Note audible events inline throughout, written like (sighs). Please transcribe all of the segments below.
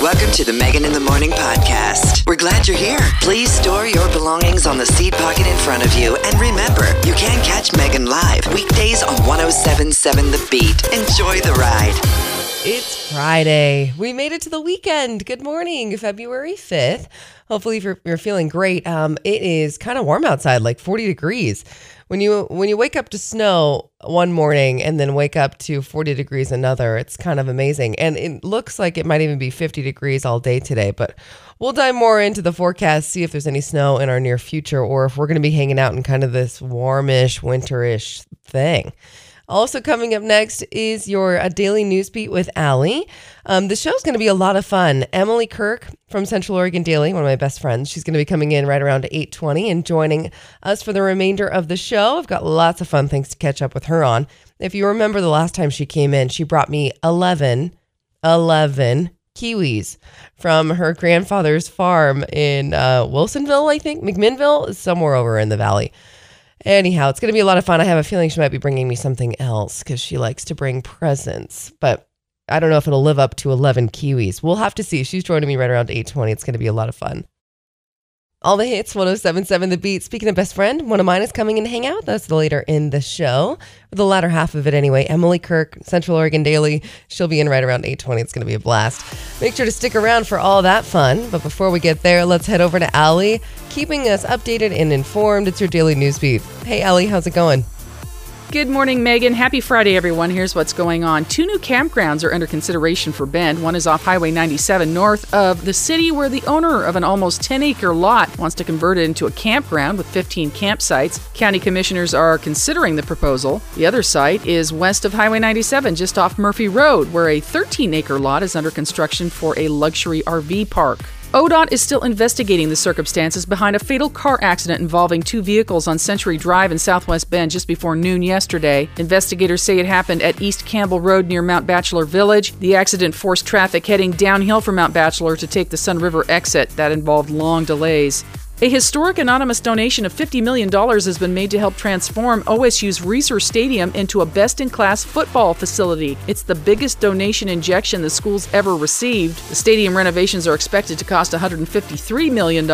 Welcome to the Megan in the Morning podcast. We're glad you're here. Please store your belongings on the seat pocket in front of you. And remember, you can catch Megan live weekdays on 1077 The Beat. Enjoy the ride. It's Friday. We made it to the weekend. Good morning, February 5th. Hopefully you're, you're feeling great. Um, it is kind of warm outside, like 40 degrees. When you when you wake up to snow one morning and then wake up to 40 degrees another, it's kind of amazing. And it looks like it might even be 50 degrees all day today, but we'll dive more into the forecast, see if there's any snow in our near future or if we're going to be hanging out in kind of this warmish, winterish thing. Also, coming up next is your a daily news beat with Allie. Um, the show's going to be a lot of fun. Emily Kirk from Central Oregon Daily, one of my best friends, she's going to be coming in right around 8:20 and joining us for the remainder of the show. I've got lots of fun things to catch up with her on. If you remember the last time she came in, she brought me 11, 11 kiwis from her grandfather's farm in uh, Wilsonville, I think, McMinnville, is somewhere over in the valley. Anyhow, it's going to be a lot of fun. I have a feeling she might be bringing me something else because she likes to bring presents, but I don't know if it'll live up to 11 kiwis. We'll have to see. She's joining me right around 8:20. It's going to be a lot of fun. All the hits, 1077 The Beat. Speaking of best friend, one of mine is coming in to hang out. That's later in the show. The latter half of it anyway. Emily Kirk, Central Oregon Daily. She'll be in right around 820. It's going to be a blast. Make sure to stick around for all that fun. But before we get there, let's head over to Allie, keeping us updated and informed. It's your daily news beat. Hey, Allie, how's it going? Good morning, Megan. Happy Friday, everyone. Here's what's going on. Two new campgrounds are under consideration for Bend. One is off Highway 97 north of the city, where the owner of an almost 10 acre lot wants to convert it into a campground with 15 campsites. County commissioners are considering the proposal. The other site is west of Highway 97, just off Murphy Road, where a 13 acre lot is under construction for a luxury RV park. ODOT is still investigating the circumstances behind a fatal car accident involving two vehicles on Century Drive in Southwest Bend just before noon yesterday. Investigators say it happened at East Campbell Road near Mount Bachelor Village. The accident forced traffic heading downhill from Mount Bachelor to take the Sunriver exit. That involved long delays. A historic anonymous donation of $50 million has been made to help transform OSU's Reser Stadium into a best in class football facility. It's the biggest donation injection the school's ever received. The stadium renovations are expected to cost $153 million.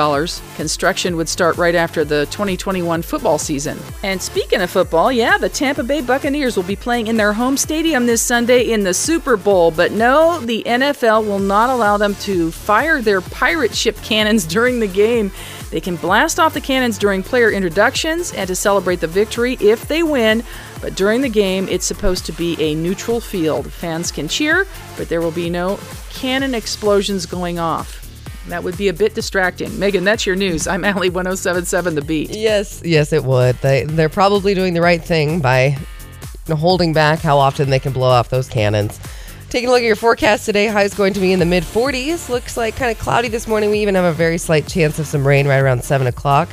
Construction would start right after the 2021 football season. And speaking of football, yeah, the Tampa Bay Buccaneers will be playing in their home stadium this Sunday in the Super Bowl. But no, the NFL will not allow them to fire their pirate ship cannons (laughs) during the game. They can blast off the cannons during player introductions and to celebrate the victory if they win, but during the game, it's supposed to be a neutral field. Fans can cheer, but there will be no cannon explosions going off. That would be a bit distracting. Megan, that's your news. I'm Allie 1077 The Beat. Yes, yes, it would. They, they're probably doing the right thing by holding back how often they can blow off those cannons. Taking a look at your forecast today, high is going to be in the mid 40s. Looks like kind of cloudy this morning. We even have a very slight chance of some rain right around 7 o'clock.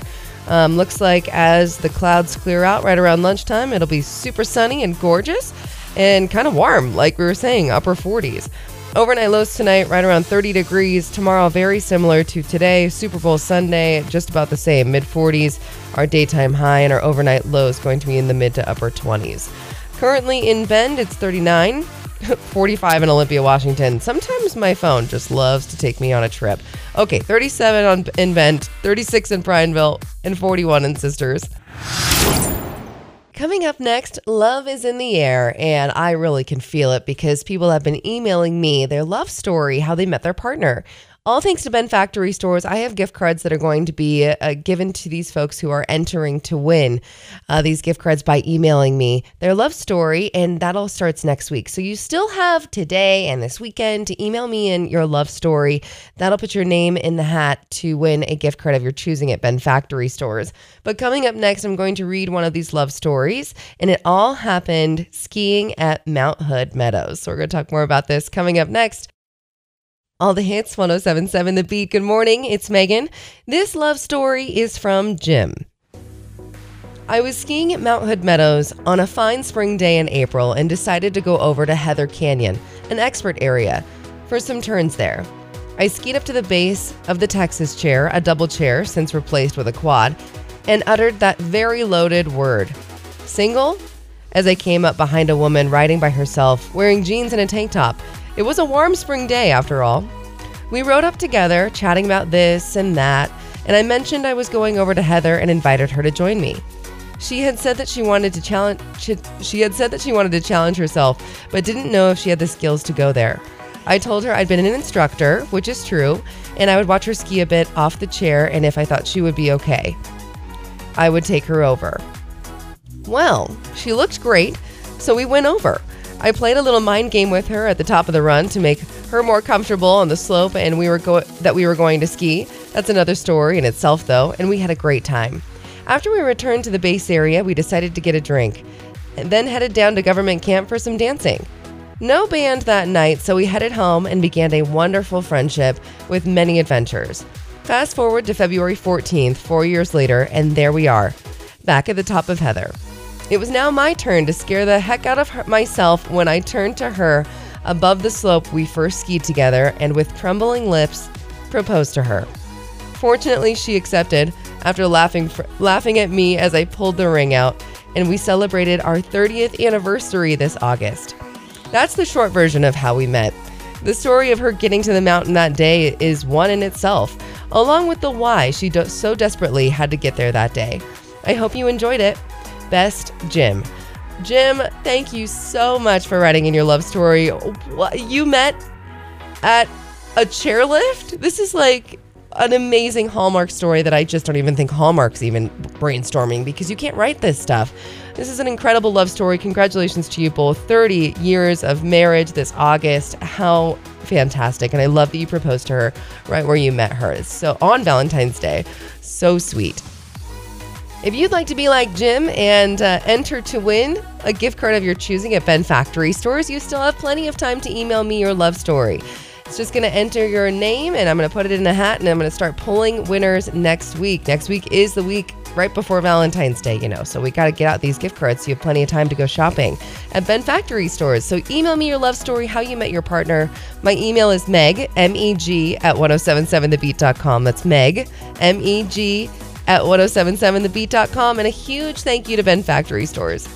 Um, looks like as the clouds clear out right around lunchtime, it'll be super sunny and gorgeous and kind of warm, like we were saying, upper 40s. Overnight lows tonight, right around 30 degrees. Tomorrow, very similar to today. Super Bowl Sunday, just about the same, mid 40s. Our daytime high and our overnight lows going to be in the mid to upper 20s. Currently in Bend, it's 39. 45 in Olympia, Washington. Sometimes my phone just loves to take me on a trip. Okay, 37 on, in Bend, 36 in Prineville, and 41 in Sisters. Coming up next, love is in the air, and I really can feel it because people have been emailing me their love story, how they met their partner. All thanks to Bend Factory Stores, I have gift cards that are going to be uh, given to these folks who are entering to win uh, these gift cards by emailing me their love story, and that all starts next week. So you still have today and this weekend to email me in your love story. That'll put your name in the hat to win a gift card of your choosing at Bend Factory Stores. But coming up next, I'm going to read one of these love stories, and it all happened skiing at Mount Hood Meadows. So we're going to talk more about this coming up next. All the hits, 1077 The Beat. Good morning, it's Megan. This love story is from Jim. I was skiing at Mount Hood Meadows on a fine spring day in April and decided to go over to Heather Canyon, an expert area, for some turns there. I skied up to the base of the Texas chair, a double chair since replaced with a quad, and uttered that very loaded word single as I came up behind a woman riding by herself, wearing jeans and a tank top. It was a warm spring day, after all. We rode up together, chatting about this and that, and I mentioned I was going over to Heather and invited her to join me. She had said that she wanted to challenge she, she had said that she wanted to challenge herself, but didn't know if she had the skills to go there. I told her I'd been an instructor, which is true, and I would watch her ski a bit off the chair and if I thought she would be okay, I would take her over. Well, she looked great, so we went over. I played a little mind game with her at the top of the run to make her more comfortable on the slope and we were go- that we were going to ski. That's another story in itself though, and we had a great time. After we returned to the base area, we decided to get a drink and then headed down to government camp for some dancing. No band that night, so we headed home and began a wonderful friendship with many adventures. Fast forward to February 14th, four years later, and there we are, back at the top of Heather. It was now my turn to scare the heck out of her, myself when I turned to her above the slope we first skied together and with trembling lips proposed to her. Fortunately, she accepted after laughing fr- laughing at me as I pulled the ring out, and we celebrated our 30th anniversary this August. That's the short version of how we met. The story of her getting to the mountain that day is one in itself, along with the why she do- so desperately had to get there that day. I hope you enjoyed it. Best, Jim. Jim, thank you so much for writing in your love story. What, you met at a chairlift? This is like an amazing Hallmark story that I just don't even think Hallmark's even brainstorming because you can't write this stuff. This is an incredible love story. Congratulations to you both. 30 years of marriage this August. How fantastic. And I love that you proposed to her right where you met her. So on Valentine's Day. So sweet. If you'd like to be like Jim and uh, enter to win a gift card of your choosing at Bend Factory stores, you still have plenty of time to email me your love story. It's just going to enter your name and I'm going to put it in a hat and I'm going to start pulling winners next week. Next week is the week right before Valentine's Day, you know, so we got to get out these gift cards so you have plenty of time to go shopping at Bend Factory stores. So email me your love story, how you met your partner. My email is meg, M E G, at 1077thebeat.com. That's meg, M E G, at 1077thebeat.com. And a huge thank you to Bend Factory stores.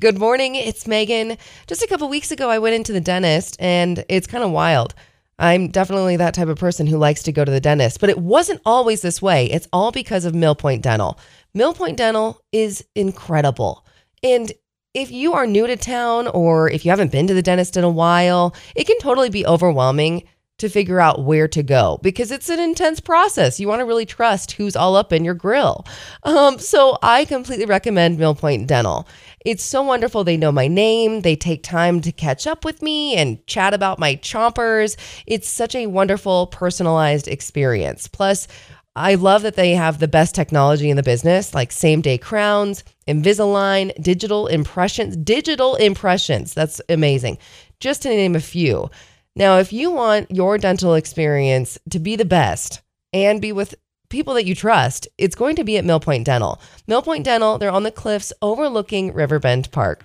Good morning, it's Megan. Just a couple weeks ago, I went into the dentist, and it's kind of wild. I'm definitely that type of person who likes to go to the dentist, but it wasn't always this way. It's all because of Millpoint Dental. Millpoint Dental is incredible. And if you are new to town or if you haven't been to the dentist in a while, it can totally be overwhelming to figure out where to go because it's an intense process. You want to really trust who's all up in your grill. Um, so I completely recommend Mill Point Dental. It's so wonderful. They know my name. They take time to catch up with me and chat about my chompers. It's such a wonderful, personalized experience. Plus, I love that they have the best technology in the business, like same day crowns, Invisalign, digital impressions, digital impressions. That's amazing. Just to name a few. Now, if you want your dental experience to be the best and be with people that you trust, it's going to be at Millpoint Dental. Millpoint Dental, they're on the cliffs overlooking Riverbend Park.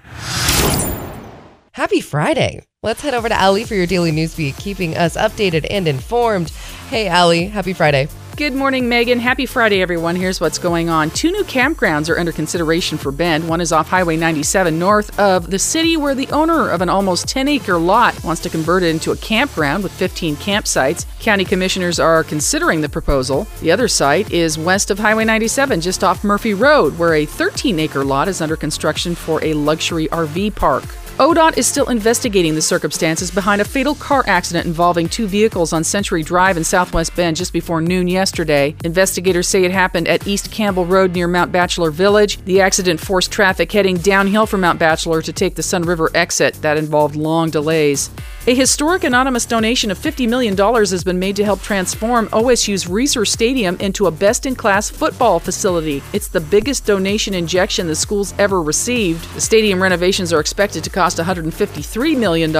Happy Friday. Let's head over to Allie for your daily news feed, keeping us updated and informed. Hey, Allie, happy Friday. Good morning, Megan. Happy Friday, everyone. Here's what's going on. Two new campgrounds are under consideration for Bend. One is off Highway 97 north of the city, where the owner of an almost 10 acre lot wants to convert it into a campground with 15 campsites. County commissioners are considering the proposal. The other site is west of Highway 97, just off Murphy Road, where a 13 acre lot is under construction for a luxury RV park. ODOT is still investigating the circumstances behind a fatal car accident involving two vehicles on Century Drive in Southwest Bend just before noon yesterday. Investigators say it happened at East Campbell Road near Mount Bachelor Village. The accident forced traffic heading downhill from Mount Bachelor to take the Sunriver exit. That involved long delays. A historic anonymous donation of $50 million has been made to help transform OSU's Reser Stadium into a best in class football facility. It's the biggest donation injection the school's ever received. The stadium renovations are expected to cost $153 million.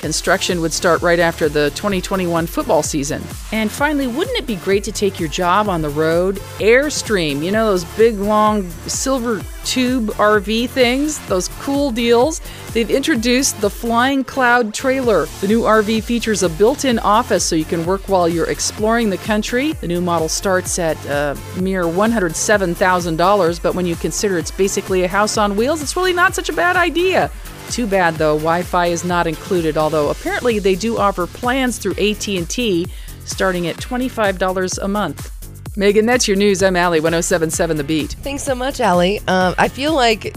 Construction would start right after the 2021 football season. And finally, wouldn't it be great to take your job on the road? Airstream, you know, those big, long silver tube RV things, those cool deals. They've introduced the Flying Cloud trailer. The new RV features a built in office so you can work while you're exploring the country. The new model starts at a mere $107,000, but when you consider it's basically a house on wheels, it's really not such a bad idea. Too bad though, Wi-Fi is not included, although apparently they do offer plans through AT&T starting at $25 a month. Megan, that's your news. I'm Allie, 1077 The Beat. Thanks so much, Allie. Um, I feel like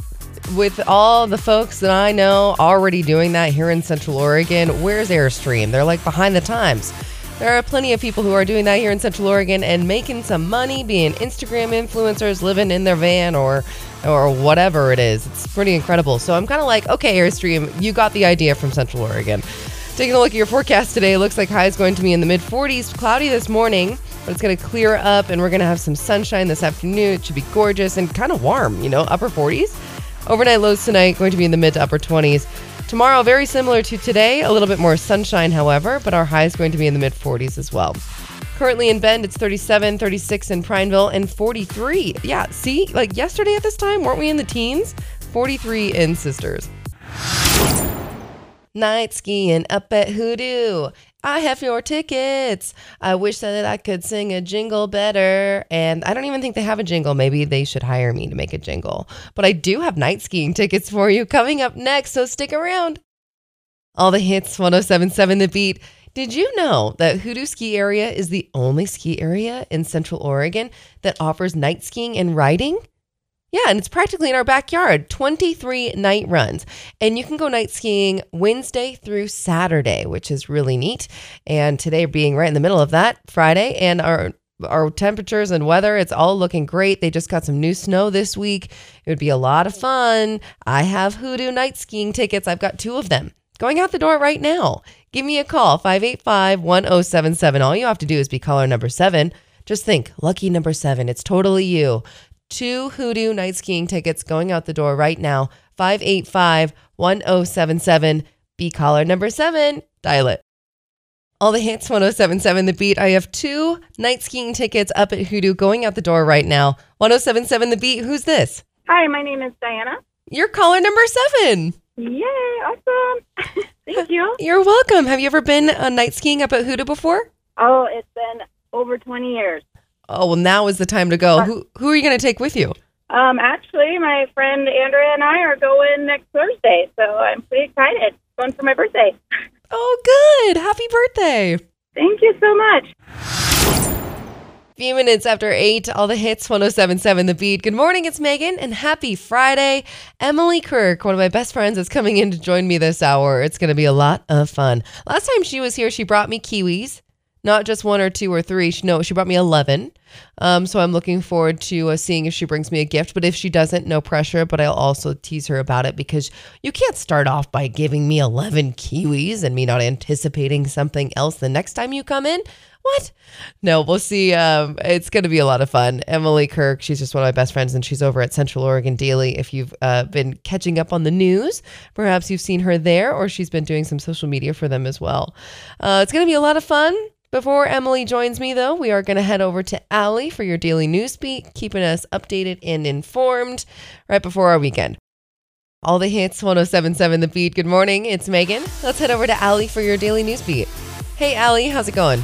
with all the folks that I know already doing that here in Central Oregon, where's Airstream? They're like behind the times. There are plenty of people who are doing that here in Central Oregon and making some money, being Instagram influencers, living in their van or or whatever it is. It's pretty incredible. So I'm kind of like, okay, Airstream, you got the idea from Central Oregon. Taking a look at your forecast today, it looks like high is going to be in the mid 40s, cloudy this morning, but it's going to clear up and we're going to have some sunshine this afternoon. It should be gorgeous and kind of warm, you know, upper 40s. Overnight lows tonight going to be in the mid to upper 20s. Tomorrow, very similar to today, a little bit more sunshine, however, but our high is going to be in the mid 40s as well. Currently in Bend, it's 37, 36 in Prineville, and 43. Yeah, see, like yesterday at this time, weren't we in the teens? 43 in Sisters. Night skiing up at Hoodoo. I have your tickets. I wish that I could sing a jingle better. And I don't even think they have a jingle. Maybe they should hire me to make a jingle. But I do have night skiing tickets for you coming up next, so stick around. All the hits 1077 The Beat. Did you know that Hoodoo Ski Area is the only ski area in Central Oregon that offers night skiing and riding? Yeah, and it's practically in our backyard. 23 night runs. And you can go night skiing Wednesday through Saturday, which is really neat. And today being right in the middle of that, Friday, and our our temperatures and weather, it's all looking great. They just got some new snow this week. It would be a lot of fun. I have Hoodoo night skiing tickets. I've got two of them going out the door right now. Give me a call, 585 1077. All you have to do is be caller number seven. Just think, lucky number seven. It's totally you two Hoodoo night skiing tickets going out the door right now. 585 1077. Be caller number seven. Dial it. All the hits 1077 The Beat. I have two night skiing tickets up at Hoodoo going out the door right now. 1077 The Beat. Who's this? Hi, my name is Diana. You're caller number seven. Yay, awesome. (laughs) Thank you. (laughs) You're welcome. Have you ever been uh, night skiing up at Hoodoo before? Oh, it's been over 20 years. Oh, well, now is the time to go. Who, who are you going to take with you? Um, actually, my friend Andrea and I are going next Thursday, so I'm pretty excited. Going for my birthday. (laughs) Oh, good. Happy birthday. Thank you so much. few minutes after 8, all the hits, 1077 The Beat. Good morning, it's Megan, and happy Friday. Emily Kirk, one of my best friends, is coming in to join me this hour. It's going to be a lot of fun. Last time she was here, she brought me kiwis. Not just one or two or three. She, no, she brought me 11. Um, so I'm looking forward to uh, seeing if she brings me a gift. But if she doesn't, no pressure. But I'll also tease her about it because you can't start off by giving me 11 kiwis and me not anticipating something else the next time you come in. What? No, we'll see. Um, it's going to be a lot of fun. Emily Kirk, she's just one of my best friends, and she's over at Central Oregon Daily. If you've uh, been catching up on the news, perhaps you've seen her there, or she's been doing some social media for them as well. Uh, it's going to be a lot of fun. Before Emily joins me, though, we are going to head over to Allie for your daily news beat, keeping us updated and informed right before our weekend. All the hits, 1077 The Beat. Good morning, it's Megan. Let's head over to Allie for your daily news beat. Hey, Allie, how's it going?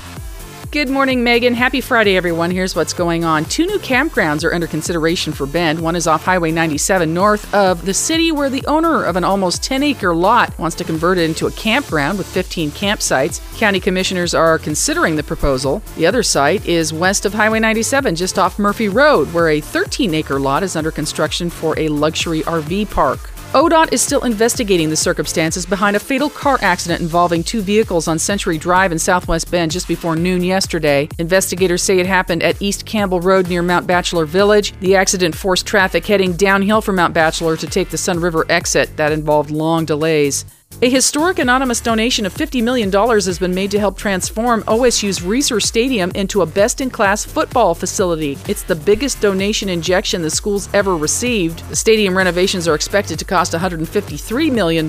Good morning, Megan. Happy Friday, everyone. Here's what's going on. Two new campgrounds are under consideration for Bend. One is off Highway 97 north of the city, where the owner of an almost 10 acre lot wants to convert it into a campground with 15 campsites. County commissioners are considering the proposal. The other site is west of Highway 97, just off Murphy Road, where a 13 acre lot is under construction for a luxury RV park. ODOT is still investigating the circumstances behind a fatal car accident involving two vehicles on Century Drive in Southwest Bend just before noon yesterday. Investigators say it happened at East Campbell Road near Mount Bachelor Village. The accident forced traffic heading downhill from Mount Bachelor to take the Sunriver exit. That involved long delays. A historic anonymous donation of $50 million has been made to help transform OSU's Reser Stadium into a best in class football facility. It's the biggest donation injection the school's ever received. The stadium renovations are expected to cost $153 million.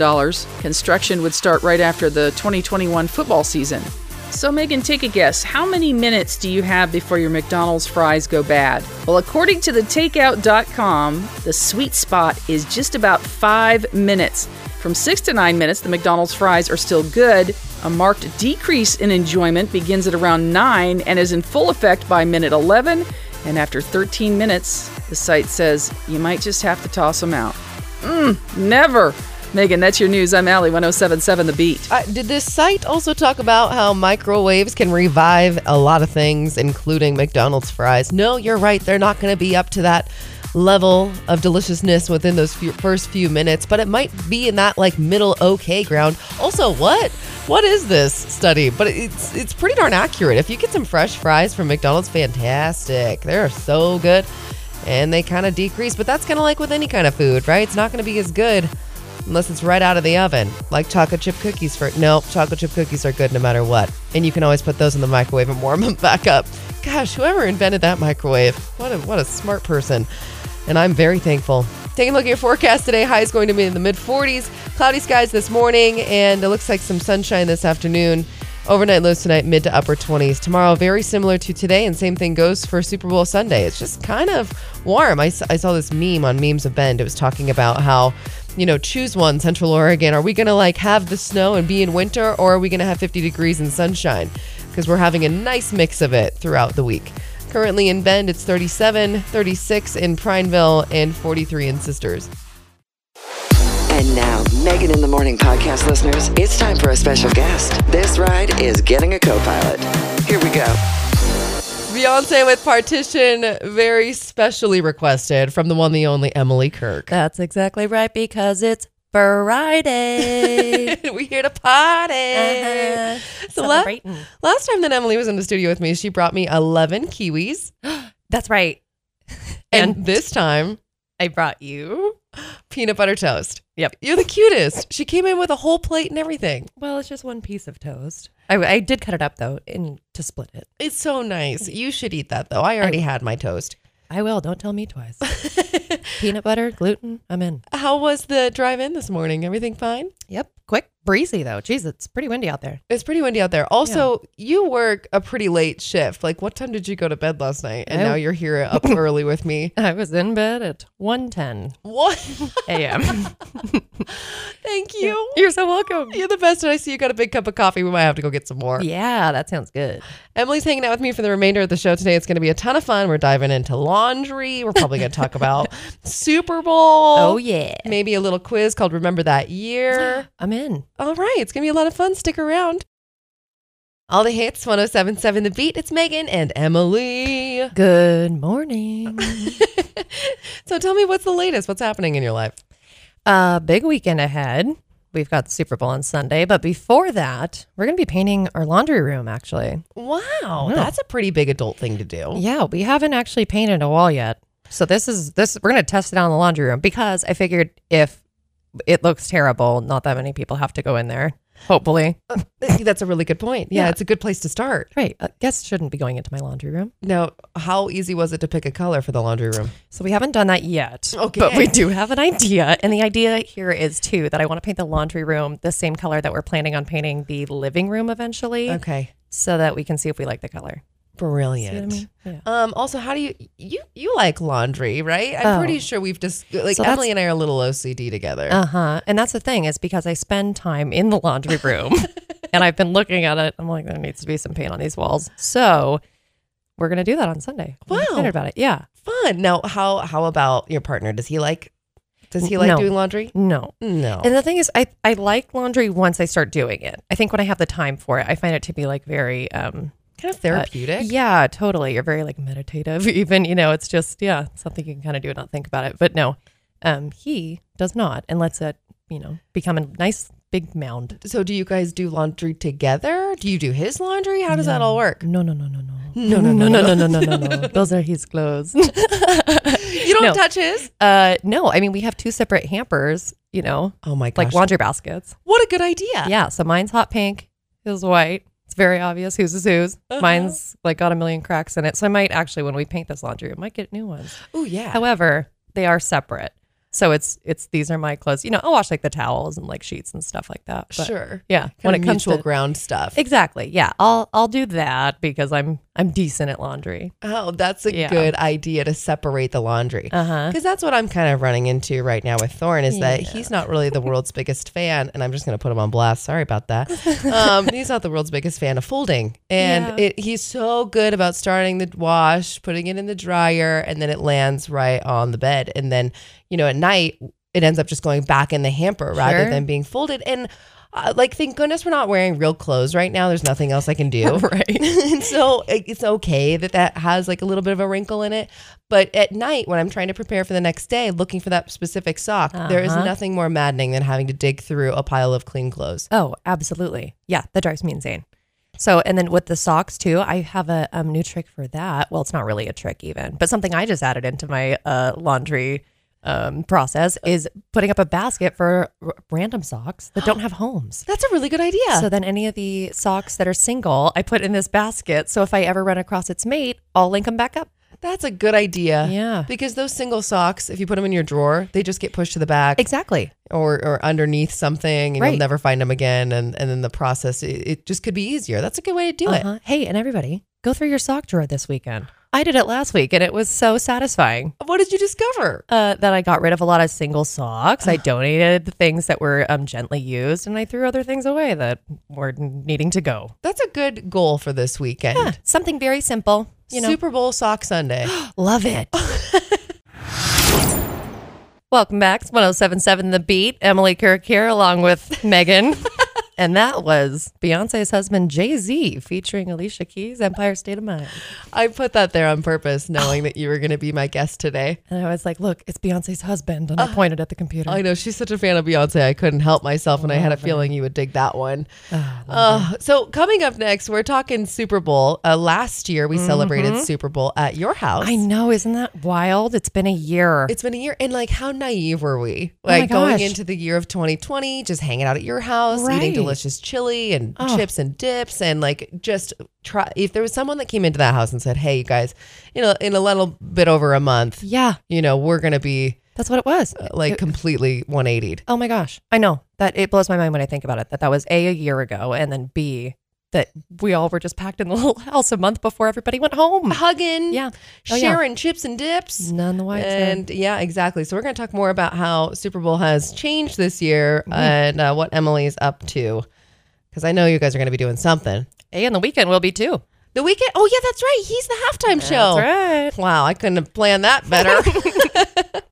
Construction would start right after the 2021 football season. So, Megan, take a guess. How many minutes do you have before your McDonald's fries go bad? Well, according to the takeout.com, the sweet spot is just about five minutes. From six to nine minutes, the McDonald's fries are still good. A marked decrease in enjoyment begins at around nine and is in full effect by minute 11. And after 13 minutes, the site says you might just have to toss them out. Mmm, never. Megan, that's your news. I'm Allie, 1077 The Beat. Uh, did this site also talk about how microwaves can revive a lot of things, including McDonald's fries? No, you're right. They're not going to be up to that level of deliciousness within those few, first few minutes, but it might be in that like middle okay ground. Also, what? What is this study? But it's it's pretty darn accurate. If you get some fresh fries from McDonald's, fantastic. They're so good. And they kind of decrease, but that's kind of like with any kind of food, right? It's not going to be as good unless it's right out of the oven, like chocolate chip cookies. For no, chocolate chip cookies are good no matter what, and you can always put those in the microwave and warm them (laughs) back up. Gosh, whoever invented that microwave, what a what a smart person, and I'm very thankful. Taking a look at your forecast today, high is going to be in the mid 40s, cloudy skies this morning, and it looks like some sunshine this afternoon. Overnight lows tonight, mid to upper 20s. Tomorrow, very similar to today, and same thing goes for Super Bowl Sunday. It's just kind of warm. I saw this meme on Memes of Bend. It was talking about how, you know, choose one, Central Oregon. Are we going to like have the snow and be in winter, or are we going to have 50 degrees and sunshine? Because we're having a nice mix of it throughout the week. Currently in Bend, it's 37, 36 in Prineville, and 43 in Sisters. And now, Megan in the Morning podcast listeners, it's time for a special guest. This ride is getting a co pilot. Here we go. Beyonce with Partition, very specially requested from the one, the only Emily Kirk. That's exactly right because it's Friday. (laughs) We're here to party. Uh-huh. So la- last time that Emily was in the studio with me, she brought me 11 kiwis. (gasps) That's right. (gasps) And, And- this time, I brought you. (gasps) peanut butter toast. Yep. You're the cutest. She came in with a whole plate and everything. Well, it's just one piece of toast. I, I did cut it up though, in to split it. It's so nice. You should eat that though. I already had my toast. I will. Don't tell me twice. (laughs) Peanut butter, gluten. I'm in. How was the drive in this morning? Everything fine? Yep. Quick, breezy though. Jeez, it's pretty windy out there. It's pretty windy out there. Also, you work a pretty late shift. Like, what time did you go to bed last night? And I- now oh. you're here up (laughs) early with me. I was in bed at 1:10 What? (laughs) a.m. (laughs) Thank you. You're so welcome. You're the best. And I see you got a big cup of coffee. We might have to go get some more. Yeah, that sounds good. Emily's hanging out with me for the remainder of the show today. It's going to be a ton of fun. We're diving into laundry. We're probably going to talk about Super Bowl. Oh yeah. Maybe a little quiz called Remember That Year. (gasps) I'm in. All right. It's going to be a lot of fun. Stick around. All the hits, 1077 The Beat. It's Megan and Emily. Good morning. (laughs) So tell me what's the latest? What's happening in your life? Uh, big weekend ahead. We've got the Super Bowl on Sunday, but before that, we're going to be painting our laundry room actually. Wow. That's a pretty big adult thing to do. Yeah, we haven't actually painted a wall yet. So this is this we're going to test it out in the laundry room because I figured if it looks terrible, not that many people have to go in there. Hopefully. That's a really good point. Yeah, Yeah. it's a good place to start. Right. Uh, guests shouldn't be going into my laundry room. Now, how easy was it to pick a color for the laundry room? So we haven't done that yet. Okay. But we do have an idea. And the idea here is too that I want to paint the laundry room the same color that we're planning on painting the living room eventually. Okay. So that we can see if we like the color. Brilliant. See what I mean? Yeah. Um, also, how do you you you like laundry, right? I'm Oh. pretty sure we've just like So Emily and I are a little OCD together. Uh huh. And that's the thing is because I spend time in the laundry room (laughs) and I've been looking at it. I'm like, there needs to be some paint on these walls. So we're gonna do that on Sunday. I'm Wow. excited about it. Yeah. Fun. Now, how how about your partner? Does he like does he like No. doing laundry? No. No. And the thing is, I I like laundry once I start doing it. I think when I have the time for it, I find it to be like very um kind of therapeutic. yeah, totally. You're very like meditative. (laughs) Even you know, it's just yeah, something you can kind of do and not think about it. But no, um, he does not, and lets it you know become a nice big mound. So, do you guys do laundry together? Do you do his laundry? How does that all work? No, no, no, no, no, (laughs) No, no, (laughs) no, no, no, no, no, no, no. Those are his clothes. You don't No. touch his? uh, no, I mean we have two separate hampers. You know, Oh my gosh! like laundry baskets. what a good idea! Yeah. So mine's hot pink. His white. Very obvious whose is whose. Uh-huh. Mine's like got a million cracks in it. So I might actually, when we paint this laundry, I might get new ones. Oh yeah. However, they are separate. So it's it's these are my clothes. You know, I'll wash like the towels and like sheets and stuff like that. But sure. Yeah. When When it comes to ground stuff. exactly, yeah, I'll I'll do that because I'm I'm decent at laundry. Oh, that's a Yeah. good idea to separate the laundry. Because that's what I'm kind of running into right now with Thorn is that Yeah. he's not really the world's biggest fan, and I'm just going to put him on blast. Sorry about that. Um, (laughs) he's not the world's biggest fan of folding, and Yeah. it, he's so good about starting the wash, putting it in the dryer, and then it lands right on the bed, and then you know at night it ends up just going back in the hamper rather than being folded. And uh, like, thank goodness we're not wearing real clothes right now. There's nothing else I can do. (laughs) Right. and (laughs) so it's okay that that has like a little bit of a wrinkle in it. But at night, when I'm trying to prepare for the next day, looking for that specific sock, there is Uh-huh. nothing more maddening than having to dig through a pile of clean clothes. Oh, absolutely. Yeah, that drives me insane. So, and then with the socks too, I have a um, new trick for that. Well, it's not really a trick even, but something I just added into my uh, laundry um, process is putting up a basket for r- random socks that don't (gasps) have homes. That's a really good idea. So then any of the socks that are single, I put in this basket. So if I ever run across its mate, I'll link them back up. That's a good idea. Yeah. Because those single socks, if you put them in your drawer, they just get pushed to the back Exactly. or, or underneath something and Right. you'll never find them again. And, and then the process, it, it just could be easier. That's a good way to do it. Uh-huh. Hey, and everybody, go through your sock drawer this weekend. I did it last week and it was so satisfying. What did you discover? uh, that I got rid of a lot of single socks. I donated the things that were um, gently used, and I threw other things away that were needing to go. That's a good goal for this weekend. Yeah, something very simple. You know, Super Bowl sock Sunday. (gasps) love it. Welcome back. It's 1077 The Beat. Emily Kirk here, along with Megan. (laughs) and that was Beyonce's husband, Jay Z, featuring Alicia Keys, Empire State of Mind. I put that there on purpose, knowing (sighs) that you were going to be my guest today. And I was like, look, it's Beyonce's husband. And I (sighs) pointed at the computer. I know she's such a fan of Beyonce. I couldn't help myself, and I had a feeling you would dig that one. (sighs) Uh, so coming up next, we're talking Super Bowl. Uh, last year, we celebrated Super Bowl at your house. I know. Isn't that wild? It's been a year. It's been a year, and like, how naive were we? Oh Like going into the year of 2020, just hanging out at your house, eating Right. Delicious chili and Oh. chips and dips, and like just try. If there was someone that came into that house and said, "Hey, you guys, you know, in a little bit over a month, yeah, you know, we're gonna be that's what it was. uh, like It- completely 180'd." Oh my gosh. I know that it blows my mind when I think about it that that was A, a year ago, and then B, that we all were just packed in the (laughs) little house a month before everybody went home. Hugging, Yeah. Oh, yeah. sharing chips and dips. None the white And yeah, exactly. So we're going to talk more about how Super Bowl has changed this year Mm-hmm. and uh, what Emily's up to. Because I know you guys are going to be doing something. And the weekend will be too. The Weeknd. Oh yeah, that's right. He's the halftime show. That's right. Wow, I couldn't have planned that better. (laughs)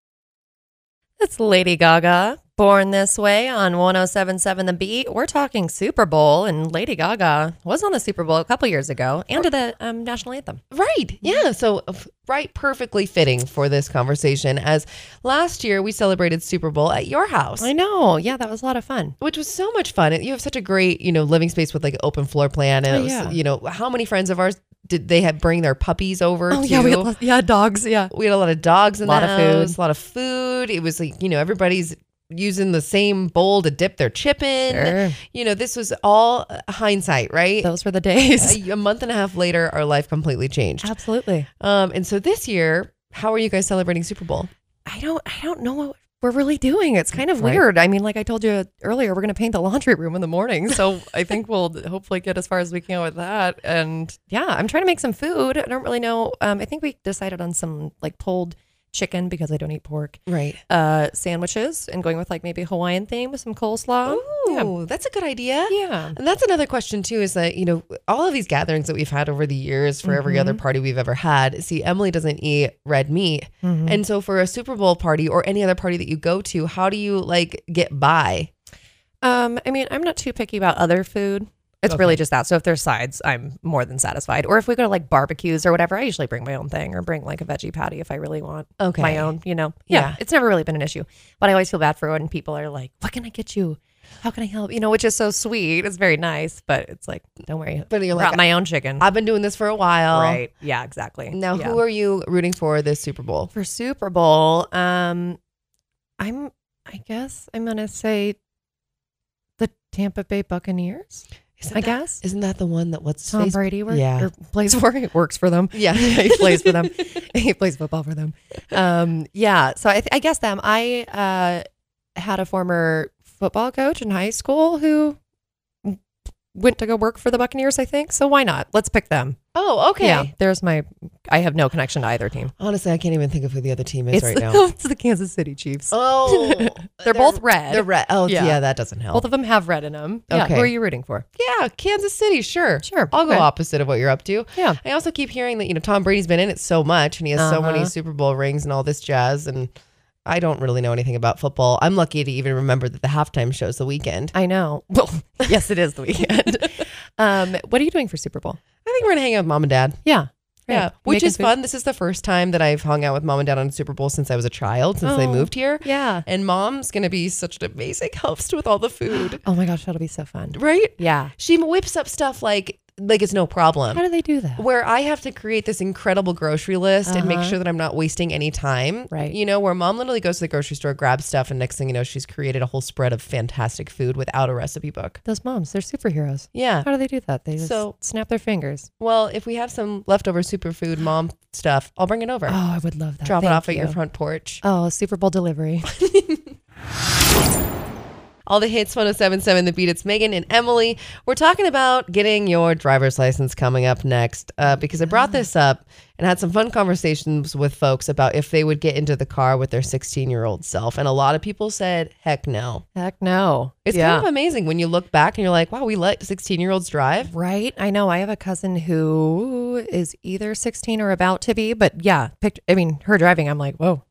that's Lady Gaga, Born This Way on 1077 The Beat. We're talking Super Bowl, and Lady Gaga was on the Super Bowl a couple years ago and to the um, national anthem. right. Yeah. So right, perfectly fitting for this conversation. As last year we celebrated Super Bowl at your house. I know. Yeah, that was a lot of fun. Which was so much fun. You have such a great, you know, living space with like open floor plan. And Oh, it was, yeah. you know, how many friends of ours did they have bring their puppies over? Oh, too? yeah, we had, yeah, dogs. Yeah. we had a lot of dogs in Lot the of food. house, a lot of food. It was like, you know, everybody's using the same bowl to dip their chip in. Sure. You know, this was all uh, hindsight, right? Those were the days. a, a month and a half later, our life completely changed. Absolutely. Um, and so this year, how are you guys celebrating Super Bowl? I don't I don't know what we're really doing. It's kind of Right. weird. I mean, like I told you earlier, we're going to paint the laundry room in the morning. So I think (laughs) we'll hopefully get as far as we can with that. And yeah, I'm trying to make some food. I don't really know. Um, I think we decided on some like pulled chicken because I don't eat pork. Right. Uh, sandwiches and going with like maybe Hawaiian theme with some coleslaw. Oh, that's a good idea. Yeah. And that's another question too is that, you know, all of these gatherings that we've had over the years for every other party we've ever had, see, Emily doesn't eat red meat. And so for a Super Bowl party or any other party that you go to, how do you like get by? Um, I mean, I'm not too picky about other food. It's really just that. So if there's sides, I'm more than satisfied. Or if we go to like barbecues or whatever, I usually bring my own thing or bring like a veggie patty if I really want Okay. my own, you know. Yeah, Yeah. It's never really been an issue. But I always feel bad for when people are like, What can I get you? How can I help? You know, which is so sweet. It's very nice, but it's like, don't worry. But you're like, my own chicken. I've been doing this for a while. right. Yeah, exactly. Now, Yeah. who are you rooting for this Super Bowl? for Super Bowl, um, I'm I guess I'm gonna say the Tampa Bay Buccaneers. Isn't I that- guess. Isn't that the one that what's Tom face? Brady work, Yeah. or plays for it (laughs) works for them. Yeah. (laughs) he plays for them. (laughs) he plays football for them. Um, yeah. So I, th- I guess them. I uh, had a former football coach in high school who went to go work for the Buccaneers. I think so. Why not? Let's pick them. Oh, okay. Yeah. There's my. I have no connection to either team. Honestly, I can't even think of who the other team is It's, right now. (laughs) it's the Kansas City Chiefs. Oh, (laughs) They're both red. They're red. Oh, yeah. Yeah. that doesn't help. Both of them have red in them. Yeah. Okay. Who are you rooting for? yeah, Kansas City, sure. Sure. I'll go Okay. opposite of what you're up to. Yeah. I also keep hearing that, you know, Tom Brady's been in it so much and he has so many Uh-huh. Super Bowl rings and all this jazz. And I don't really know anything about football. I'm lucky to even remember that the halftime show's the Weeknd. I know. (laughs) Well, yes, it is the weekend. um, what are you doing for Super Bowl? Think we're gonna hang out with mom and dad. Yeah. Yeah, which Making is food. fun. This is the first time that I've hung out with mom and dad on Super Bowl since I was a child, since they Oh, moved here. Yeah. And mom's gonna be such an amazing host with all the food, (gasps) Oh my gosh, that'll be so fun. right? Yeah. She whips up stuff like like it's no problem. How do they do that? where I have to create this incredible grocery list and make Uh-huh. sure that I'm not wasting any time. Right. You know, where mom literally goes to the grocery store, grabs stuff, and next thing you know, she's created a whole spread of fantastic food without a recipe book. Those moms, they're superheroes. Yeah. How do they do that? They just So- snap their fingers. Well, if we have some leftover superfood mom stuff, I'll bring it over. Oh, I would love that. Drop it Thank off at your you. front porch. Oh, Super Bowl delivery. (laughs) All the hits 1077 The Beat. It's Megan and Emily. We're talking about getting your driver's license coming up next uh, because I brought this up and had some fun conversations with folks about if they would get into the car with their 16 year old self. And a lot of people said, heck no. Heck no. It's yeah. kind of amazing when you look back and you're like, wow, we let 16 year olds drive. Right. I know. I have a cousin who is either 16 or about to be, but yeah, picked, I mean, her driving, I'm like, whoa,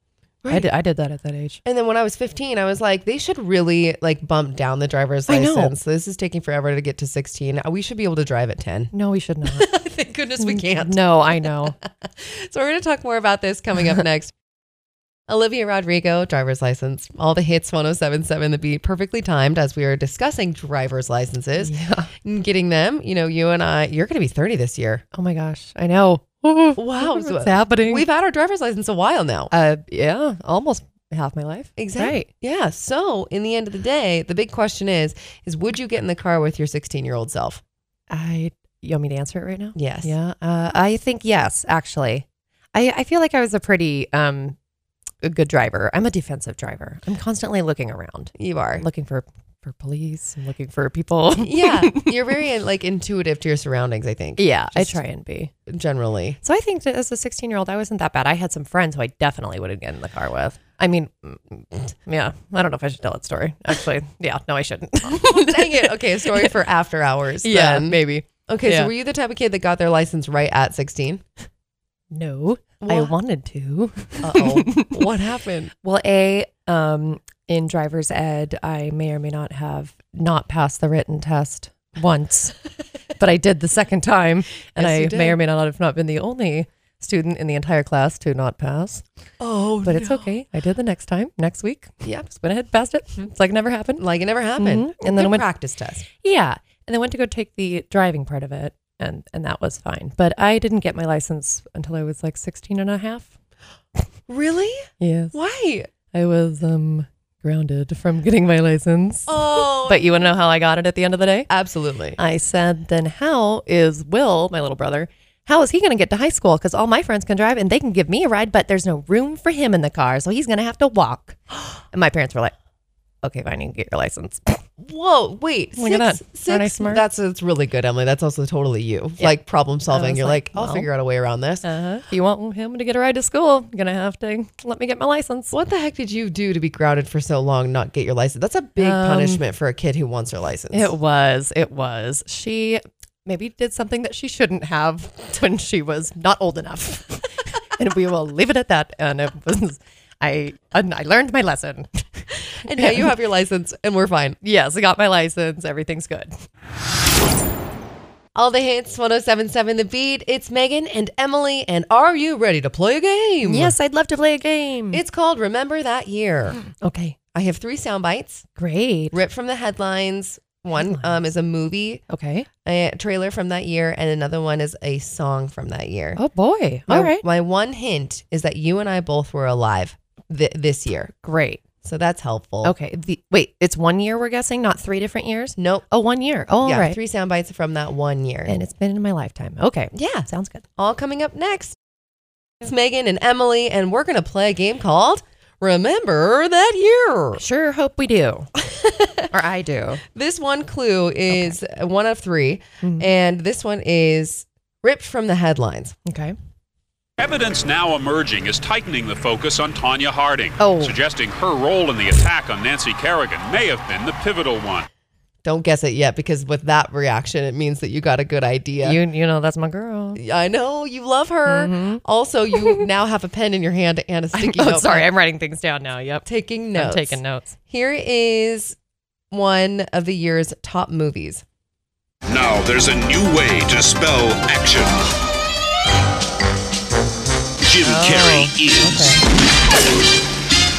I, did, I did that at that age. And then when I was 15, I was like, they should really like bump down the driver's I know. license. This is taking forever to get to 16. We should be able to drive at 10. No, we should not. (laughs) Thank goodness we mm, can't. no, I know. (laughs) So we're going to talk more about this coming up (laughs) next. Olivia Rodrigo, driver's license. All the hits 1077 the beat perfectly timed as we are discussing driver's licenses. Yeah. And getting them, you know, you and I, you're going to be 30 this year. Oh my gosh. I know. Wow. So What's happening? We've had our driver's license a while now. uh, yeah, almost half my life. Exactly. Right. Yeah. So in the end of the day, the big question is, is would you get in the car with your 16 year old self? I, you want me to answer it right now? Yes. Yeah. Uh, I think yes, actually. I, I feel like I was a pretty um, a good driver. I'm a defensive driver. I'm constantly looking around, You are. looking for, for police and looking for people. (laughs) yeah. You're very like intuitive to your surroundings, I think. yeah, I try and be. Generally. So I think that as a 16 year old, I wasn't that bad. I had some friends who I definitely wouldn't get in the car with. I mean, mm, yeah, I don't know if I should tell that story. Actually, yeah, no, I shouldn't. (laughs) Dang it. Okay. A story (laughs) for after hours. yeah, then. maybe. Okay. Yeah. So were you the type of kid that got their license right at 16? No, I wanted to. Uh oh. what happened? Well, a um, in driver's ed, I may or may not have not passed the written test once, (laughs) but I did the second time, and Yes, I may or may not have not been the only student in the entire class to not pass. Oh, But it's okay. I did the next time, next week. Yeah. Just went ahead, passed it. It's like it never happened. Like it never happened. Mhm. And then I went- practice test. Yeah. And then went to go take the driving part of it, and and that was fine. But I didn't get my license until I was like 16 and a half. Really? Yes. Why? I was um grounded from getting my license. (laughs) Oh. But you want to know how I got it at the end of the day? absolutely. I said, then how is Will, my little brother, how is he going to get to high school? Because all my friends can drive and they can give me a ride, but there's no room for him in the car. So he's going to have to walk. (gasps) And my parents were like, okay, fine, you can get your license. (laughs) Whoa, wait. Look at Six, Aren't I smart? That's that's really good, Emily. That's also totally you. Yeah. Like problem solving. You're like, like, I'll well. figure out a way around this. Uh-huh. If you want him to get a ride to school, you're going to have to let me get my license. What the heck did you do to be grounded for so long, not get your license? That's a big Um, punishment for a kid who wants her license. It was. It was. She maybe did something that she shouldn't have (laughs) when she was not old enough. (laughs) and we will leave it at that. And it was, I, and I learned my lesson. (laughs) and now you have your license, and we're fine. Yes, I got my license. Everything's good. All the hits, 1077 The Beat. It's Megan and Emily. And are you ready to play a game? Yes, I'd love to play a game. It's called Remember That Year. (gasps) okay. I have three sound bites Great. ripped from the headlines. One um, is a movie Okay. a trailer from that year, and another one is a song from that year. Oh boy. My, All right. My one hint is that you and I both were alive th- this year. Great. So that's helpful. Okay. The, wait, it's one year we're guessing, not three different years? Nope. Oh, one year. Oh, all yeah, right. three sound bites from that one year. And it's been in my lifetime. Okay. yeah, Sounds good. all coming up next. It's Megan and Emily, and we're going to play a game called Remember That Year. Sure hope we do. (laughs) or I do. This one clue is one of 3 Mhm. and this one is ripped from the headlines. Okay. Evidence now emerging is tightening the focus on Tonya Harding, Oh. suggesting her role in the attack on Nancy Kerrigan may have been the pivotal one. Don't guess it yet because with that reaction, it means that you got a good idea. You you know that's my girl. I know you love her. Mm-hmm. Also, you (laughs) now have a pen in your hand and a sticky Oh, note. sorry, I'm writing things down now. Yep, taking I'm notes. taking notes. Here is one of the year's top movies. Now there's a new way to spell action. Jim Carrey is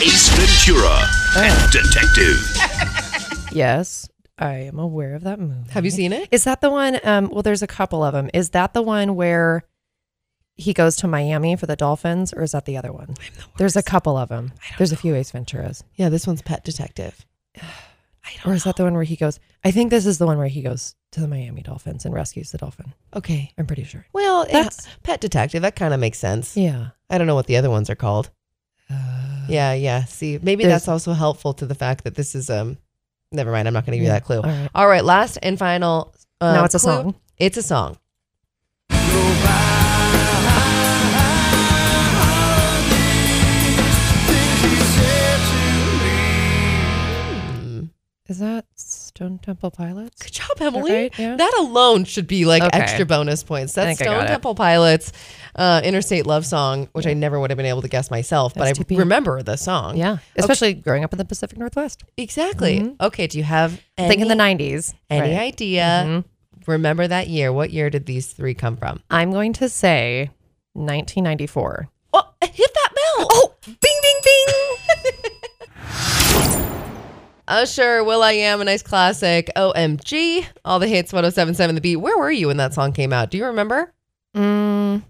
Ace Ventura, Detective. Yes, I am aware of that movie. Have you seen it? Is that the one? Um, well, there's a couple of them. Is that the one where he goes to Miami for the Dolphins, or is that the other one? There's a couple of them. There's a few Ace Venturas. Yeah, this one's Pet Detective. (sighs) Or is that the one where he goes? I think this is the one where he goes to the Miami Dolphins and rescues the dolphin. Okay. I'm pretty sure. Well, yeah, That's- Pet Detective. That kind of makes sense. Yeah. I don't know what the other ones are called. yeah, yeah. See, maybe that's also helpful to the fact that this is um. Never mind. I'm not going to give you that clue. all right. All right. Last and final. Uh, Now it's a clue. song. It's a song. Is that Stone Temple Pilots? Good job, Emily. right? Yeah. That alone should be like Okay. extra bonus points. That's Stone got it. Temple Pilots, uh, Interstate Love Song, which I never would have been able to guess myself, but I remember the song. Yeah. Especially growing up in the Pacific Northwest. exactly. Okay, do you have any, I think in the 90s. any Right. idea? Remember that year? What year did these three come from? I'm going to say 1994. Oh, hit that bell! Oh, Usher, will.i.am, a nice classic. OMG, all the hits, 1077 The Beat. Where were you when that song came out? Do you remember? mm,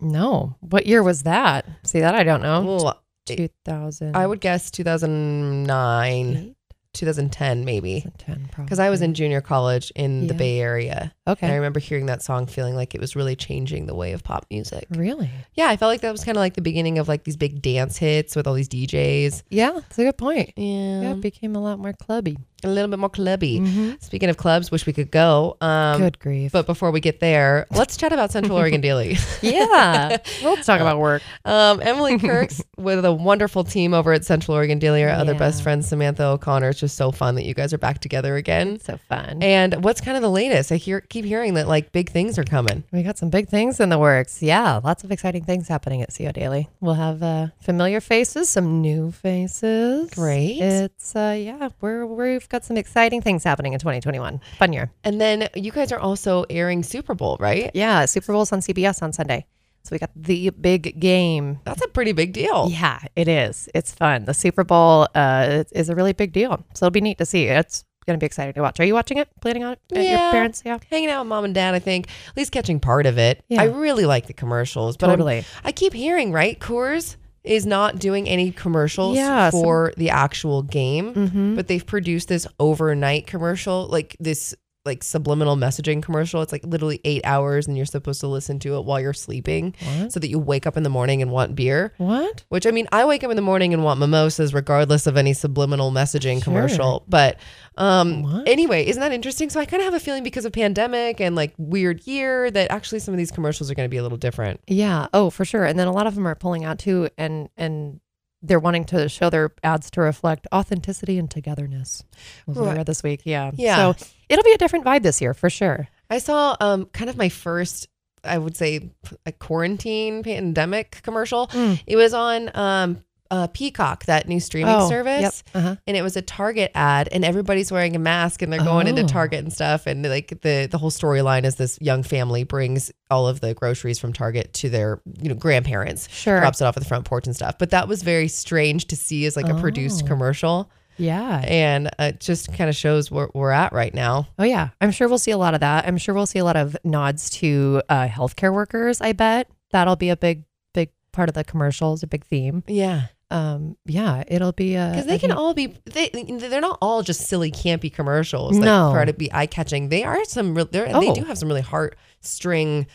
no. What year was that? See, that I don't know. Well, 2000. I would guess 2009, 2010, maybe. 10 probably. Because I was in junior college in the Bay Area. Okay. And I remember hearing that song, feeling like it was really changing the way of pop music. Really? Yeah, I felt like that was kind of like the beginning of like these big dance hits with all these DJs. Yeah, that's a good point. Yeah, Yeah, it became a lot more clubby. A little bit more clubby. Speaking of clubs, wish we could go. Um, good grief. But before we get there, let's chat about Central (laughs) Oregon Daily. yeah. (laughs) Let's talk about work. Um, Emily Kirks with a wonderful team over at Central Oregon Daily. Our other best friend Samantha O'Connor. It's just so fun that you guys are back together again. So fun. And what's kind of the latest? I hear keep hearing that like big things are coming. We got some big things in the works. Yeah, lots of exciting things happening at CO Daily. We'll have uh, familiar faces, some new faces. Great. It's uh, yeah, we're we've got some exciting things happening in 2021. Fun year. And then you guys are also airing Super Bowl, right? Yeah, Super Bowl's on CBS on Sunday, so we got the big game. That's a pretty big deal. Yeah, it is. It's fun. The Super Bowl uh, is- a really big deal, so it'll be neat to see. It's going to be exciting to watch. Are you watching it? Planning on it? Yeah. Your parents? Yeah. Hanging out with mom and dad, I think, at least catching part of it. Yeah. I really like the commercials, but I'm- Totally. I keep hearing, right? Coors is not doing any commercials Yeah, some- for the actual game, Mhm. but they've produced this overnight commercial, like this like subliminal messaging commercial. It's like literally eight hours and you're supposed to listen to it while you're sleeping What? so that you wake up in the morning and want beer. What? Which I mean, I wake up in the morning and want mimosas regardless of any subliminal messaging commercial. But um What? anyway, isn't that interesting? So I kind of have a feeling because of pandemic and like weird year that actually some of these commercials are going to be a little different. Yeah. Oh, for sure. And then a lot of them are pulling out too, and and they're wanting to show their ads to reflect authenticity and togetherness. Was what I Right. read this week. Yeah. Yeah. So it'll be a different vibe this year for sure. I saw um kind of my first I would say a quarantine pandemic commercial. Mm. It was on um uh, Peacock, that new streaming Oh, service. Yep. Uh-huh. and it was a Target ad, and everybody's wearing a mask, and they're going into Oh. Target and stuff, and like the the whole storyline is this young family brings all of the groceries from Target to their you know grandparents, Sure. drops it off at the front porch and stuff. But that was very strange to see as like a produced Oh. commercial, Yeah. and it just kind of shows where we're at right now. Oh yeah. I'm sure we'll see a lot of that. I'm sure we'll see a lot of nods to uh, healthcare workers. I bet that'll be a big big part of the commercials, a big theme. Yeah, Um. Yeah. It'll be a because they can all be they they're not all just silly campy commercials that No. try to be eye catching. They are some real they're, they Oh. do have some really heartstring,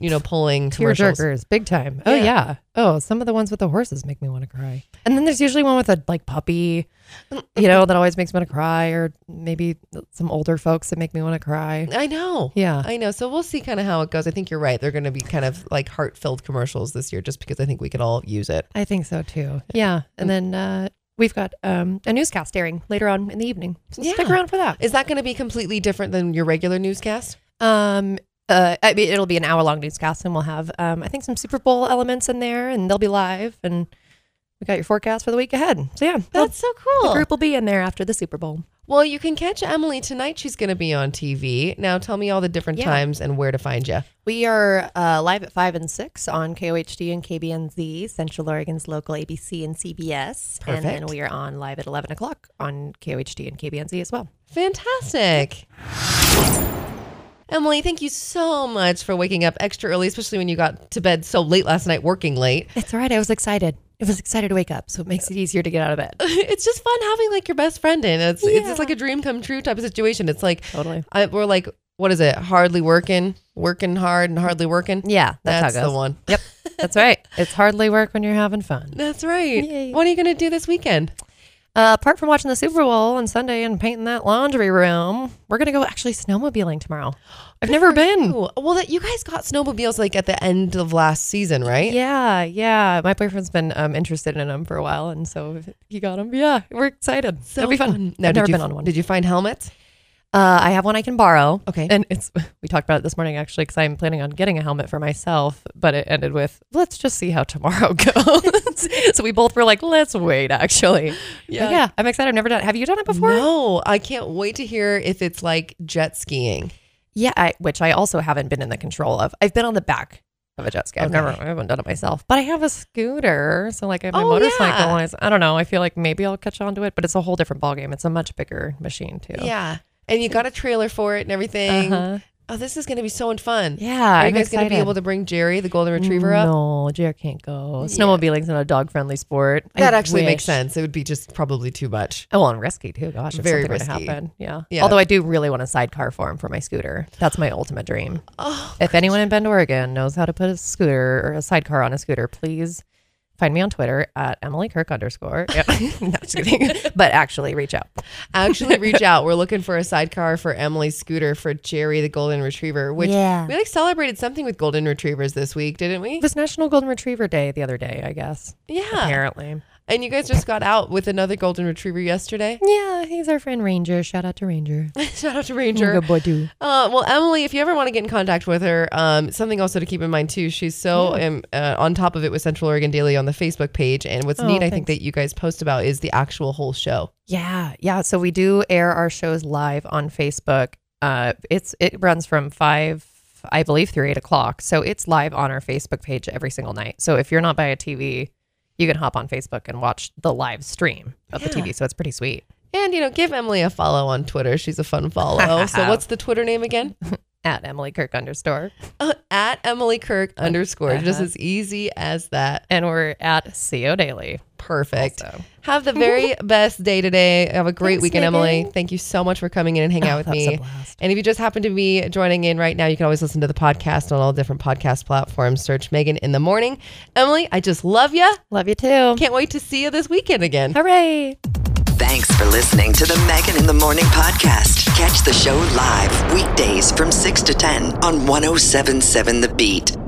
you know, pulling tear jerkers, big time. Oh Yeah. yeah. Oh, some of the ones with the horses make me want to cry. And then there's usually one with a like puppy, you know, that always makes me want to cry, or maybe some older folks that make me want to cry. I know. Yeah. I know. So we'll see kind of how it goes. I think you're right. They're going to be kind of like heart filled commercials this year just because I think we could all use it. I think so too. Yeah. And then uh we've got um, a newscast airing later on in the evening. So stick around for that. Is that going to be completely different than your regular newscast? Um, uh, I mean, it'll be an hour long newscast, and we'll have, um, I think, some Super Bowl elements in there, and they'll be live, and we got your forecast for the week ahead. So yeah, That's so cool. the group will be in there after the Super Bowl. Well, you can catch Emily tonight. She's going to be on TV. Now, tell me all the different Yeah. times and where to find you. We are uh, live at five and six on KOHD and KBNZ, Central Oregon's local ABC and CBS, Perfect. and then we are on live at eleven o'clock on KOHD and KBNZ as well. Fantastic. Emily, thank you so much for waking up extra early, especially when you got to bed so late last night working late. It's all right. I was excited. I was excited to wake up, so it makes it easier to get out of bed. (laughs) It's just fun having like your best friend in. It's it's just like a dream come true type of situation. It's like Totally. I, we're like, what is it? Hardly working, working hard, and hardly working. Yeah, that's, That's how it the one. Yep, that's right. It's hardly work when you're having fun. That's right. Yay. What are you going to do this weekend? Uh, apart from watching the Super Bowl on Sunday and painting that laundry room, we're gonna go actually snowmobiling tomorrow. I've never been. Ooh, well, that you guys got snowmobiles like at the end of last season, right? Yeah, yeah. My boyfriend's been um, interested in them for a while, and so he got them. Yeah, we're excited. So It'll be fun. Now, I've did never you, been on one. Did you find helmets? Uh, I have one I can borrow. Okay. And it's (laughs) we talked about it this morning actually because I'm planning on getting a helmet for myself, but it ended with let's just see how tomorrow (laughs) goes. so we both were like, let's wait. Actually, Yeah. yeah, yeah. I'm excited. I've never done. it. Have you done it before? No, I can't wait to hear if it's like jet skiing. Yeah, I, which I also haven't been in the control of. I've been on the back of a jet ski. I've Okay. never, I haven't done it myself, but I have a scooter, so like I have my Oh, motorcycle. yeah. I, I don't know. I feel like maybe I'll catch on to it, but it's a whole different ballgame. It's a much bigger machine too. Yeah. And you got a trailer for it and everything. Uh-huh. Oh, this is going to be so much fun. Yeah, Are you I'm guys going to be able to bring Jerry, the golden retriever, up? No, Jerry can't go. Snowmobiling's not a dog friendly sport. I That actually makes sense. It would be just probably too much. Oh, well, and risky too. Gosh, if Very something were to risky. happen. Yeah. Yeah. Although I do really want a sidecar for him for my scooter. That's my ultimate dream. Oh, If anyone in Bend, Oregon knows how to put a scooter or a sidecar on a scooter, please find me on Twitter at Emily Kirk underscore. (laughs) Yeah. (laughs) no, just kidding. (laughs) But actually reach out. actually reach out. We're looking for a sidecar for Emily's scooter for Jerry, the golden retriever, which Yeah. we like celebrated something with golden retrievers this week, didn't we? It was National Golden Retriever Day the other day, I guess. Yeah. Apparently. And you guys just got out with another golden retriever yesterday. Yeah, he's our friend Ranger. Shout out to Ranger. (laughs) Shout out to Ranger. Good boy, too. Uh, well, Emily, if you ever want to get in contact with her, um, something also to keep in mind too. She's so um, uh, on top of it with Central Oregon Daily on the Facebook page, and what's Oh, neat, I think, that you guys post about is the actual whole show. Yeah, yeah. So we do air our shows live on Facebook. Uh, it's it runs from five, I believe, through eight o'clock. So it's live on our Facebook page every single night. So if you're not by a TV, you can hop on Facebook and watch the live stream of the TV. So it's pretty sweet. And you know, give Emily a follow on Twitter. She's a fun follow. (laughs) so, what's the Twitter name again? (laughs) At Emily Kirk underscore, Uh, at Emily Kirk underscore. Just uh-huh. as easy as that. and we're at CO Daily. Perfect. Also. Have the very (laughs) best day today. Have a great Thanks, weekend, Emily. Thank you so much for coming in and hanging oh, out with that a me. blast. And if you just happen to be joining in right now, you can always listen to the podcast on all different podcast platforms. Search Megan in the morning. Emily, I just love you. Love you too. Can't wait to see you this weekend again. Hooray! Thanks for listening to the Megan in the Morning podcast. Catch the show live weekdays from 6 to 10 on 1077 The Beat.